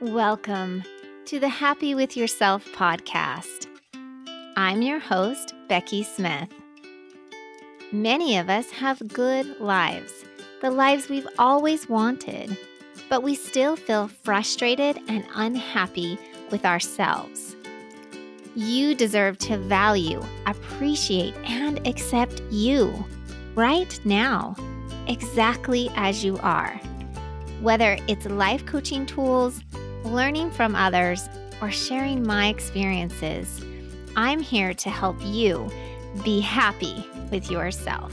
Welcome to the Happy with Yourself podcast. I'm your host, Becky Smith. Many of us have good lives, the lives we've always wanted, but we still feel frustrated and unhappy with ourselves. You deserve to value, appreciate, and accept you right now, exactly as you are. Whether it's life coaching tools, learning from others, or sharing my experiences, I'm here to help you be happy with yourself.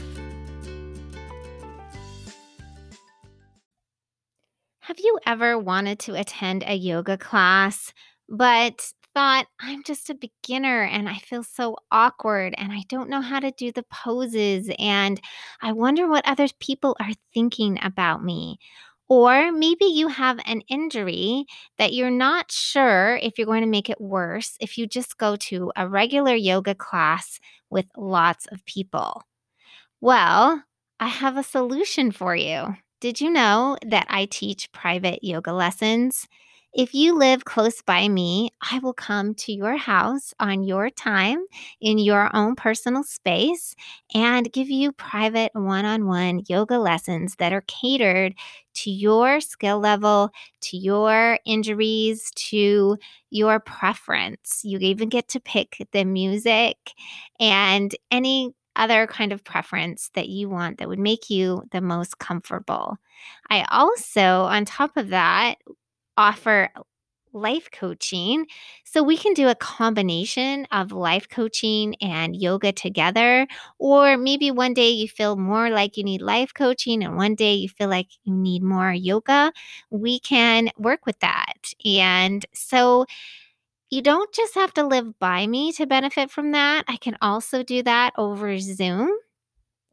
Have you ever wanted to attend a yoga class, but thought, I'm just a beginner and I feel so awkward and I don't know how to do the poses and I wonder what other people are thinking about me? Or maybe you have an injury that you're not sure if you're going to make it worse if you just go to a regular yoga class with lots of people. Well, I have a solution for you. Did you know that I teach private yoga lessons? If you live close by me, I will come to your house on your time in your own personal space and give you private one on one yoga lessons that are catered to your skill level, to your injuries, to your preference. You even get to pick the music and any other kind of preference that you want that would make you the most comfortable. I also, on top of that, offer life coaching. So we can do a combination of life coaching and yoga together. Or maybe one day you feel more like you need life coaching and one day you feel like you need more yoga. We can work with that. And so you don't just have to live by me to benefit from that. I can also do that over Zoom,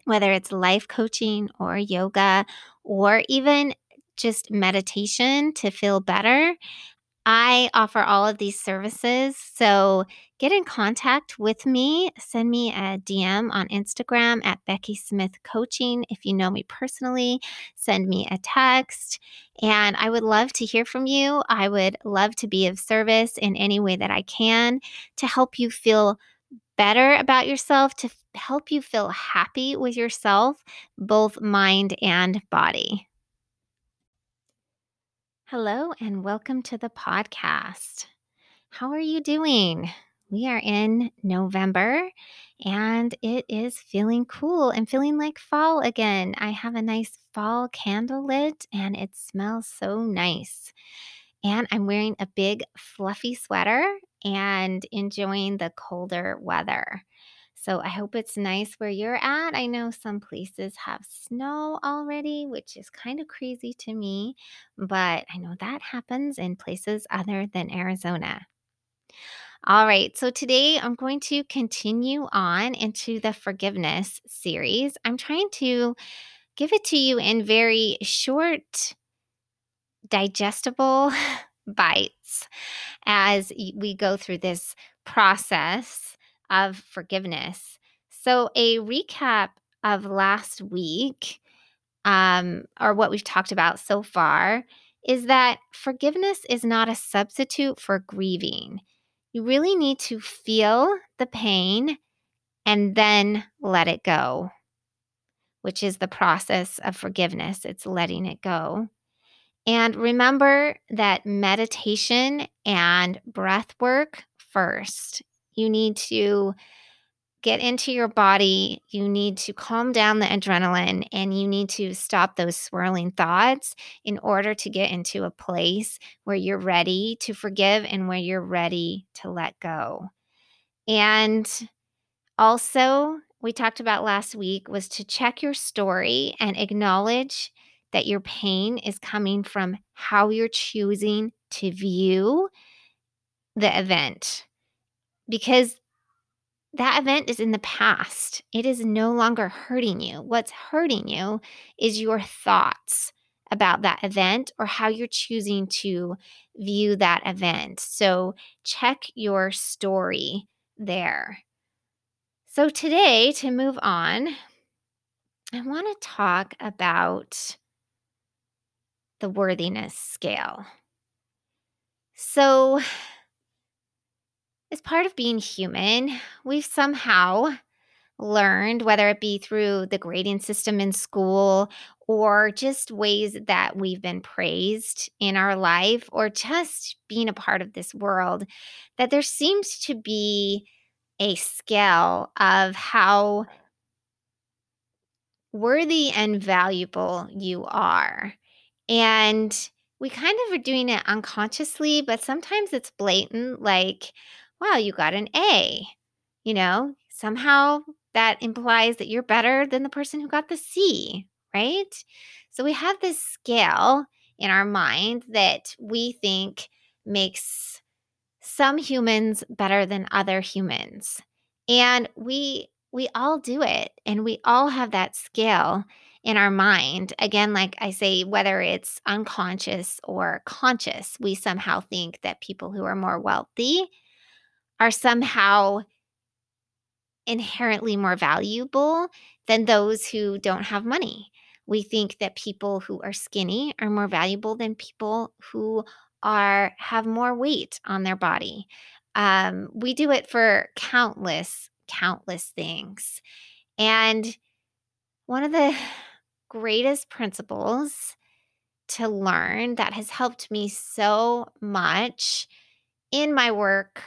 whether it's life coaching or yoga or even just meditation to feel better. I offer all of these services. So get in contact with me. Send me a DM on Instagram at Becky Smith Coaching. If you know me personally, send me a text. And I would love to hear from you. I would love to be of service in any way that I can to help you feel better about yourself, to help you feel happy with yourself, both mind and body. Hello, and welcome to the podcast. How are you doing? We are in November and it is feeling cool and feeling like fall again. I have a nice fall candle lit and it smells so nice. And I'm wearing a big fluffy sweater and enjoying the colder weather. So I hope it's nice where you're at. I know some places have snow already, which is kind of crazy to me, but I know that happens in places other than Arizona. All right, so today I'm going to continue on into the forgiveness series. I'm trying to give it to you in very short, digestible bites as we go through this process of forgiveness. So, a recap of last week, um, or what we've talked about so far, is that forgiveness is not a substitute for grieving. You really need to feel the pain and then let it go, which is the process of forgiveness. It's letting it go. And remember that meditation and breath work first. You need to get into your body. You need to calm down the adrenaline and you need to stop those swirling thoughts in order to get into a place where you're ready to forgive and where you're ready to let go. And also, we talked about last week was to check your story and acknowledge that your pain is coming from how you're choosing to view the event because that event is in the past. It is no longer hurting you. What's hurting you is your thoughts about that event or how you're choosing to view that event. So check your story there. So, today, to move on, I want to talk about the worthiness scale. So, as part of being human, we've somehow learned, whether it be through the grading system in school or just ways that we've been praised in our life or just being a part of this world, that there seems to be a scale of how worthy and valuable you are. And we kind of are doing it unconsciously, but sometimes it's blatant like, wow, you got an A. You know, somehow that implies that you're better than the person who got the C, right? So we have this scale in our mind that we think makes some humans better than other humans. And we we all do it and we all have that scale in our mind. Again, like I say, whether it's unconscious or conscious, we somehow think that people who are more wealthy are somehow inherently more valuable than those who don't have money. We think that people who are skinny are more valuable than people who are have more weight on their body. Um, we do it for countless, countless things. And one of the greatest principles to learn that has helped me so much in my work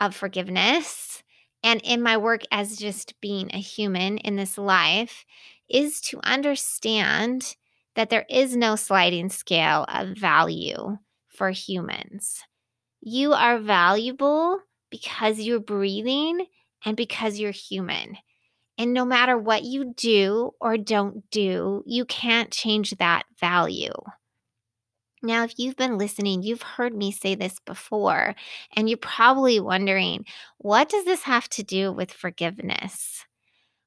of forgiveness and in my work as just being a human in this life is to understand that there is no sliding scale of value for humans. You are valuable because you're breathing and because you're human. And no matter what you do or don't do, you can't change that value. Now, if you've been listening, you've heard me say this before, and you're probably wondering, what does this have to do with forgiveness?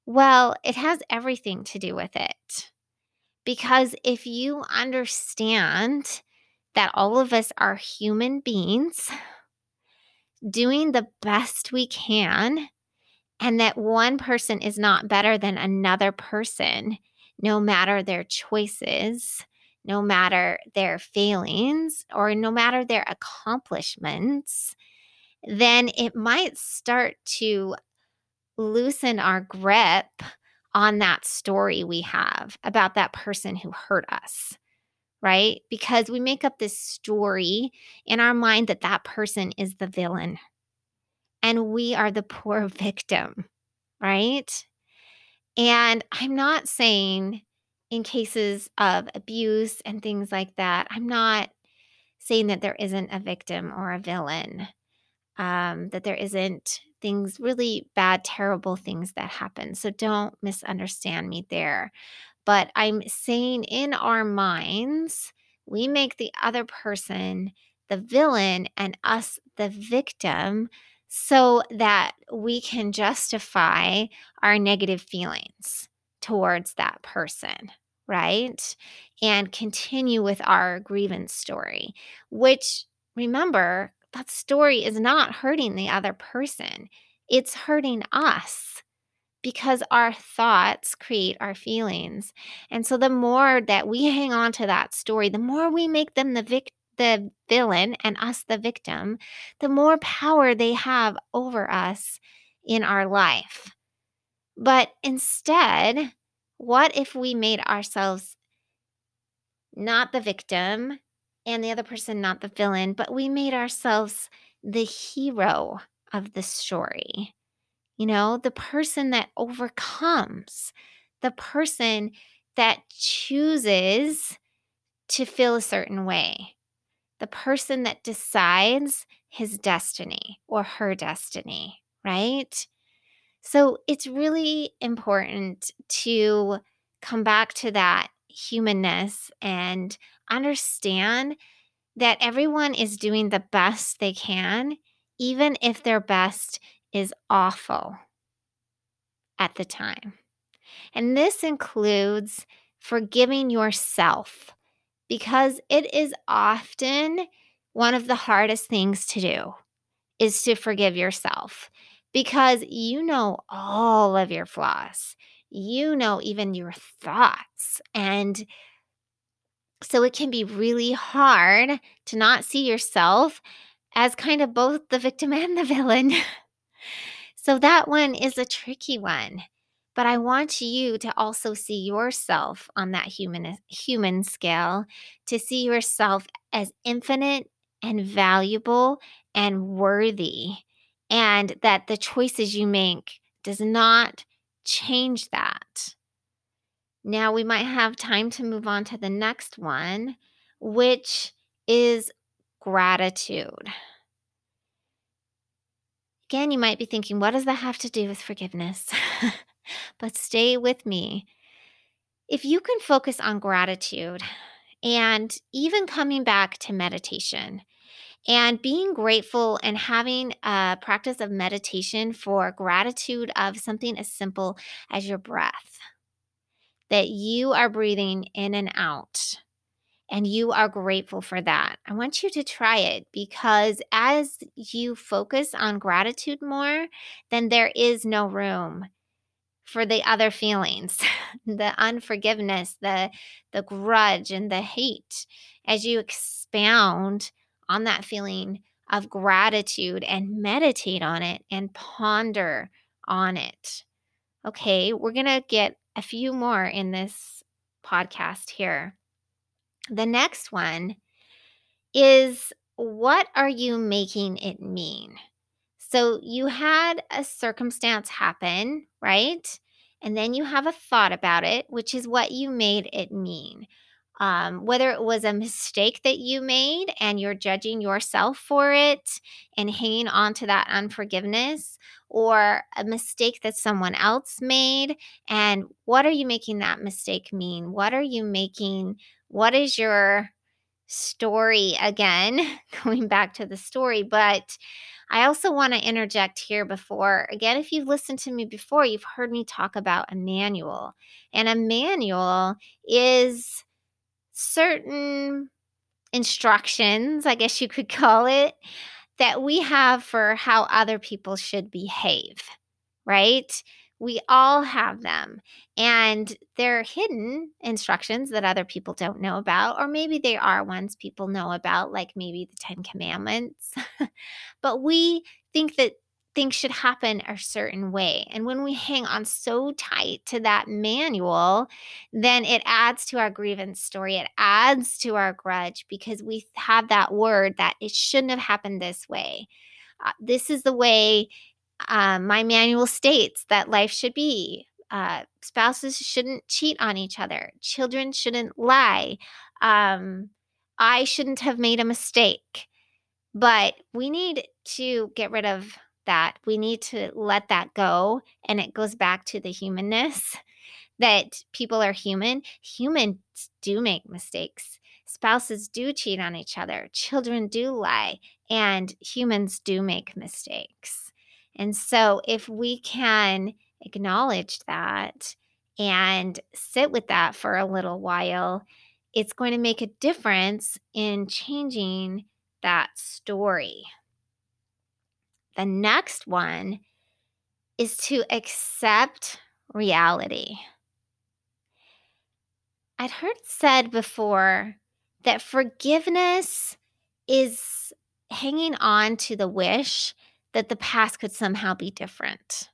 Well, it has everything to do with it. Because if you understand that all of us are human beings doing the best we can, and that one person is not better than another person, no matter their choices, no matter their failings or no matter their accomplishments, then it might start to loosen our grip on that story we have about that person who hurt us, right? Because we make up this story in our mind that that person is the villain and we are the poor victim, right? And I'm not saying in cases of abuse and things like that, I'm not saying that there isn't a victim or a villain, um, that there isn't things really bad, terrible things that happen. So don't misunderstand me there. But I'm saying in our minds, we make the other person the villain and us the victim so that we can justify our negative feelings towards that person, right? And continue with our grievance story, which remember, that story is not hurting the other person, it's hurting us because our thoughts create our feelings. And so the more that we hang on to that story, the more we make them the victim the villain and us the victim, the more power they have over us in our life. But instead, what if we made ourselves not the victim and the other person not the villain, but we made ourselves the hero of the story? You know, the person that overcomes, the person that chooses to feel a certain way, the person that decides his destiny or her destiny, right? So it's really important to come back to that humanness and understand that everyone is doing the best they can, even if their best is awful at the time. And this includes forgiving yourself because it is often one of the hardest things to do is to forgive yourself because you know all of your flaws. You know even your thoughts and So it can be really hard to not see yourself as kind of both the victim and the villain. so that one is a tricky one. But I want you to also see yourself on that human uh, human scale, to see yourself as infinite and valuable and worthy and that the choices you make does not change that. Now we might have time to move on to the next one, which is gratitude. Again, you might be thinking, what does that have to do with forgiveness? but stay with me. If you can focus on gratitude and even coming back to meditation and being grateful and having a practice of meditation for gratitude of something as simple as your breath, that you are breathing in and out and you are grateful for that. I want you to try it because as you focus on gratitude more, then there is no room for the other feelings, the unforgiveness, the the grudge and the hate. As you expound on that feeling of gratitude and meditate on it and ponder on it. Okay, we're going to get a few more in this podcast here. The next one is what are you making it mean? So you had a circumstance happen, right? And then you have a thought about it, which is what you made it mean um, whether it was a mistake that you made and you're judging yourself for it and hanging on to that unforgiveness, or a mistake that someone else made, and what are you making that mistake mean? What are you making? What is your story again? Going back to the story, but I also want to interject here before again, if you've listened to me before, you've heard me talk about a manual, and a manual is certain instructions, I guess you could call it, that we have for how other people should behave, right? We all have them. And they're hidden instructions that other people don't know about, or maybe they are ones people know about, like maybe the Ten Commandments. but we think that things should happen a certain way. And when we hang on so tight to that manual, then it adds to our grievance story. It adds to our grudge because we have that word that it shouldn't have happened this way. Uh, this is the way uh, my manual states that life should be. Uh, spouses shouldn't cheat on each other. Children shouldn't lie. Um, I shouldn't have made a mistake. But we need to get rid of that. We need to let that go. And it goes back to the humanness that people are human. Humans do make mistakes. Spouses do cheat on each other. Children do lie. And humans do make mistakes. And so if we can acknowledge that and sit with that for a little while, it's going to make a difference in changing that story. The next one is to accept reality. I'd heard said before that forgiveness is hanging on to the wish that the past could somehow be different.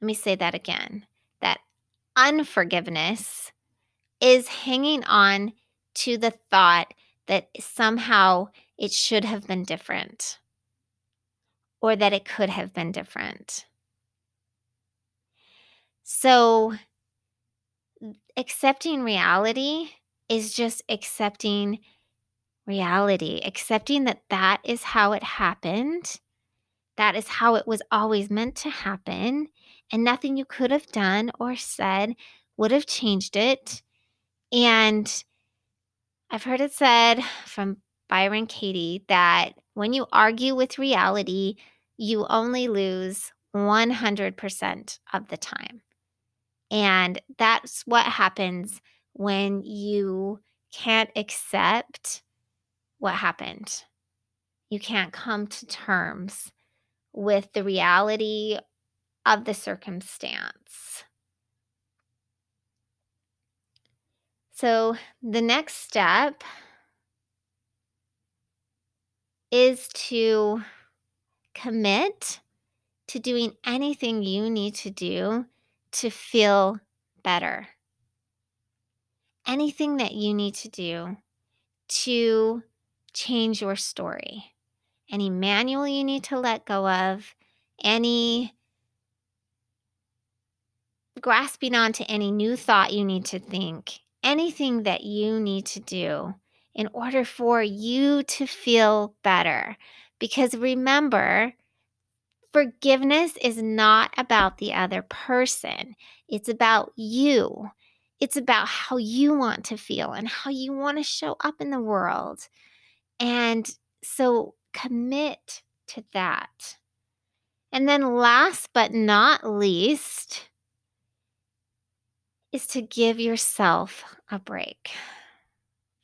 Let me say that again that unforgiveness is hanging on to the thought that somehow it should have been different or that it could have been different. So, accepting reality is just accepting reality, accepting that that is how it happened. That is how it was always meant to happen. And nothing you could have done or said would have changed it. And I've heard it said from Byron Katie that when you argue with reality, you only lose 100% of the time. And that's what happens when you can't accept what happened. You can't come to terms with the reality of the circumstance. So, the next step is to commit to doing anything you need to do to feel better. Anything that you need to do to change your story. Any manual you need to let go of, any grasping onto any new thought you need to think, anything that you need to do in order for you to feel better. Because remember, forgiveness is not about the other person, it's about you. It's about how you want to feel and how you want to show up in the world. And so commit to that. And then, last but not least, is to give yourself a break.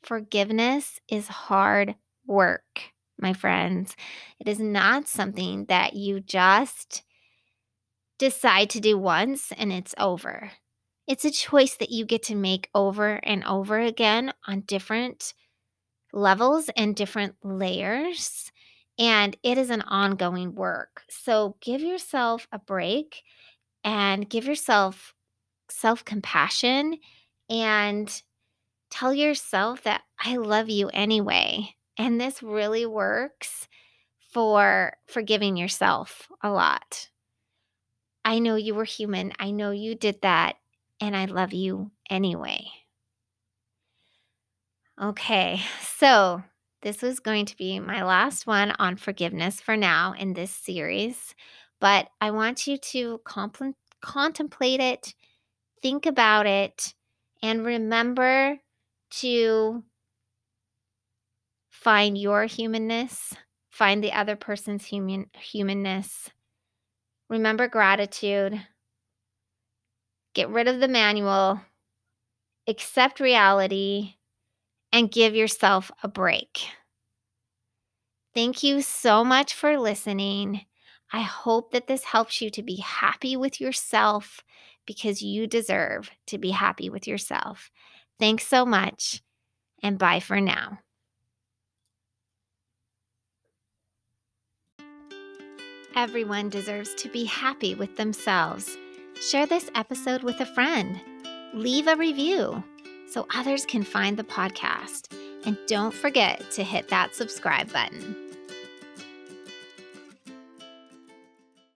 Forgiveness is hard work, my friends. It is not something that you just decide to do once and it's over. It's a choice that you get to make over and over again on different levels and different layers. And it is an ongoing work. So give yourself a break and give yourself self compassion and tell yourself that I love you anyway. And this really works for forgiving yourself a lot. I know you were human. I know you did that. And I love you anyway. Okay, so this was going to be my last one on forgiveness for now in this series, but I want you to compl- contemplate it, think about it, and remember to find your humanness, find the other person's human humanness. Remember gratitude. Get rid of the manual. Accept reality and give yourself a break. Thank you so much for listening. I hope that this helps you to be happy with yourself because you deserve to be happy with yourself. Thanks so much, and bye for now. Everyone deserves to be happy with themselves. Share this episode with a friend. Leave a review so others can find the podcast. And don't forget to hit that subscribe button.